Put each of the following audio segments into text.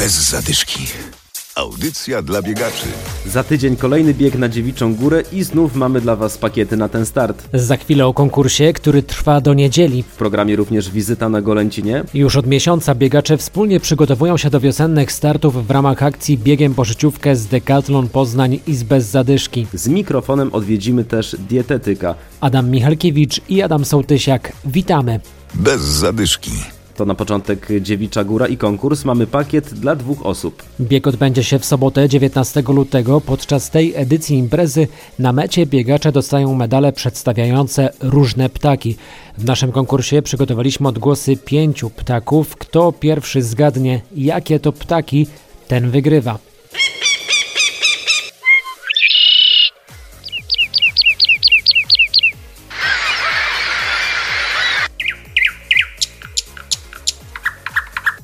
Bez zadyszki. Audycja dla biegaczy. Za tydzień kolejny bieg na Dziewiczą Górę i znów mamy dla Was pakiety na ten start. Za chwilę o konkursie, który trwa do niedzieli. W programie również wizyta na Golęcinie. Już od miesiąca biegacze wspólnie przygotowują się do wiosennych startów w ramach akcji Biegiem po życiówkę z Decathlon Poznań i z Bez Zadyszki. Z mikrofonem odwiedzimy też dietetyka. Adam Michalkiewicz i Adam Sołtysiak. Witamy. Bez zadyszki. To na początek Dziewicza Góra i konkurs. Mamy pakiet dla dwóch osób. Bieg odbędzie się w sobotę 19 lutego. Podczas tej edycji imprezy na mecie biegacze dostają medale przedstawiające różne ptaki. W naszym konkursie przygotowaliśmy odgłosy pięciu ptaków. Kto pierwszy zgadnie, jakie to ptaki, ten wygrywa.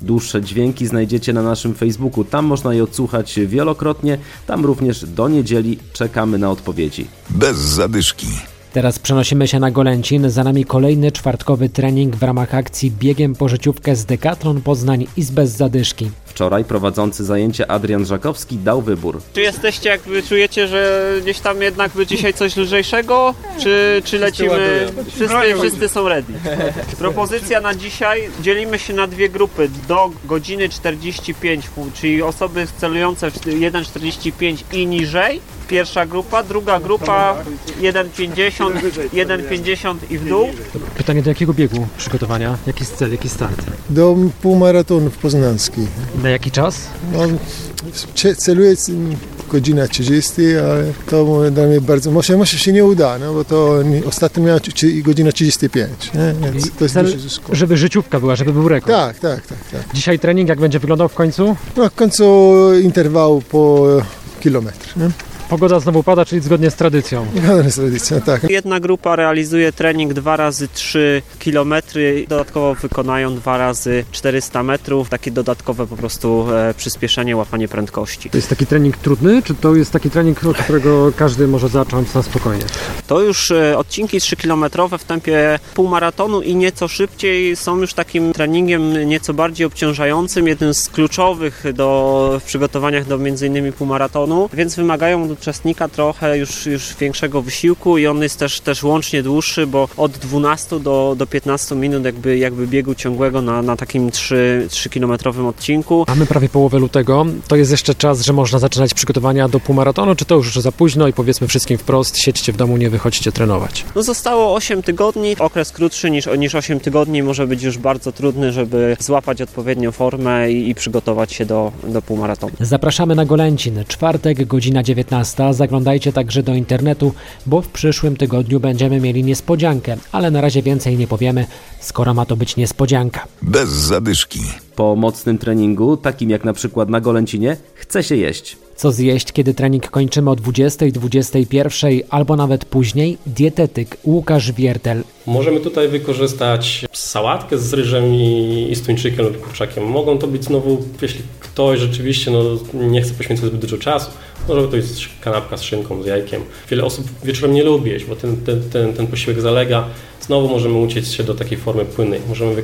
Dłuższe dźwięki znajdziecie na naszym Facebooku. Tam można je odsłuchać wielokrotnie. Tam również do niedzieli czekamy na odpowiedzi. Bez zadyszki. Teraz przenosimy się na Golęcin. Za nami kolejny czwartkowy trening w ramach akcji Biegiem po życiówkę z Decathlon Poznań i z bez zadyszki. Wczoraj prowadzący zajęcie Adrian Żakowski dał wybór. Czy jesteście, jakby czujecie, że gdzieś tam jednak by dzisiaj coś lżejszego? Czy, czy lecimy? Wszyscy, wszyscy są ready. Propozycja na dzisiaj. Dzielimy się na dwie grupy do godziny 45, czyli osoby celujące w 1,45 i niżej. Pierwsza grupa, druga grupa 1,50, 1,50 i w dół. Pytanie do jakiego biegu przygotowania? Jaki jest cel, jaki start? do półmaratonów poznańskich. Na jaki czas? No, celuję godzina 30, ale to dla mnie bardzo, może, może się nie uda, no, bo to ostatnio miała godzina 35, nie? więc to jest Cel, duży skok. żeby życiówka była, żeby był rekord. Tak, tak, tak, tak. Dzisiaj trening jak będzie wyglądał w końcu? No, w końcu interwał po kilometr. Nie? Pogoda znowu pada, czyli zgodnie z tradycją. No, jest tradycja, tak. Jedna grupa realizuje trening 2 razy 3 km, dodatkowo wykonają 2 razy 400 metrów, takie dodatkowe po prostu e, przyspieszenie, łapanie prędkości. To jest taki trening trudny, czy to jest taki trening, od którego każdy może zacząć na spokojnie? To już e, odcinki 3 km w tempie półmaratonu i nieco szybciej są już takim treningiem nieco bardziej obciążającym, jednym z kluczowych do, w przygotowaniach do m.in. półmaratonu, więc wymagają uczestnika trochę już, już większego wysiłku i on jest też, też łącznie dłuższy, bo od 12 do, do 15 minut jakby, jakby biegu ciągłego na, na takim 3, 3 kilometrowym odcinku. Mamy prawie połowę lutego. To jest jeszcze czas, że można zaczynać przygotowania do półmaratonu, czy to już za późno i powiedzmy wszystkim wprost, siedźcie w domu, nie wychodźcie trenować. No zostało 8 tygodni, okres krótszy niż, niż 8 tygodni może być już bardzo trudny, żeby złapać odpowiednią formę i, i przygotować się do, do półmaratonu. Zapraszamy na Golęcin, czwartek, godzina 19. Zaglądajcie także do internetu, bo w przyszłym tygodniu będziemy mieli niespodziankę, ale na razie więcej nie powiemy, skoro ma to być niespodzianka. Bez zadyszki. Po mocnym treningu, takim jak na przykład na Golęcinie, chce się jeść. Co zjeść, kiedy trening kończymy o 20, 21 albo nawet później? Dietetyk Łukasz Wiertel. Możemy tutaj wykorzystać sałatkę z ryżem i, i z tuńczykiem lub kurczakiem. Mogą to być znowu, jeśli ktoś rzeczywiście no, nie chce poświęcać zbyt dużo czasu, może to jest kanapka z szynką, z jajkiem. Wiele osób wieczorem nie lubi jeść, bo ten, ten, ten, ten posiłek zalega. Znowu możemy uciec się do takiej formy płynnej. Możemy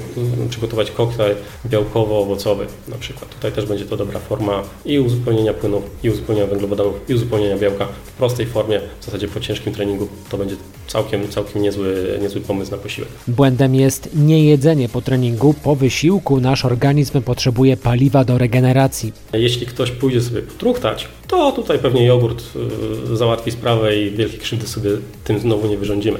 przygotować koktajl białkowo-owocowy na przykład. Tutaj też będzie to dobra forma i uzupełnienia płynów, i uzupełnienia węglowodanów, i uzupełnienia białka w prostej formie. W zasadzie po ciężkim treningu to będzie całkiem, całkiem niezły, niezły pomysł na posiłek. Błędem jest niejedzenie po treningu. Po wysiłku nasz organizm potrzebuje paliwa do regeneracji. Jeśli ktoś pójdzie sobie potruchtać, to tutaj pewnie jogurt y, załatwi sprawę i wielkiej krzywdy sobie tym znowu nie wyrządzimy.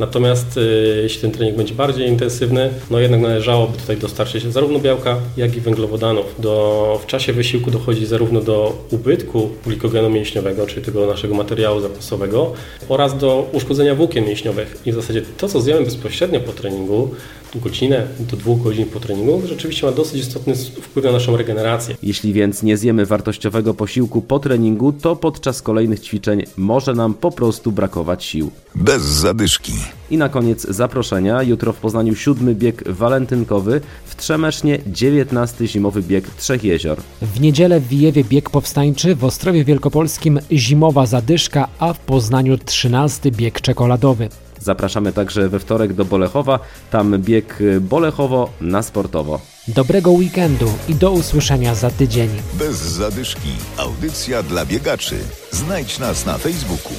Natomiast y, jeśli ten trening będzie bardziej intensywny, no jednak należałoby tutaj dostarczyć zarówno białka, jak i węglowodanów. Do, w czasie wysiłku dochodzi zarówno do ubytku glikogenu mięśniowego, czyli tego naszego materiału zapasowego, oraz do uszkodzenia włókien mięśniowych. I w zasadzie to, co zjemy bezpośrednio po treningu, godzinę do dwóch godzin po treningu, rzeczywiście ma dosyć istotny wpływ na naszą regenerację. Jeśli więc nie zjemy wartościowego posiłku po treningu, to podczas kolejnych ćwiczeń może nam po prostu brakować sił. Bez zadyszki. I na koniec zaproszenia. Jutro w Poznaniu siódmy bieg walentynkowy, w Trzemesznie 19 zimowy bieg Trzech Jezior. W niedzielę w Wijewie bieg powstańczy, w Ostrowie Wielkopolskim zimowa zadyszka, a w Poznaniu 13 bieg czekoladowy. Zapraszamy także we wtorek do Bolechowa, tam bieg Bolechowo na sportowo. Dobrego weekendu i do usłyszenia za tydzień. Bez zadyszki. Audycja dla biegaczy. Znajdź nas na Facebooku.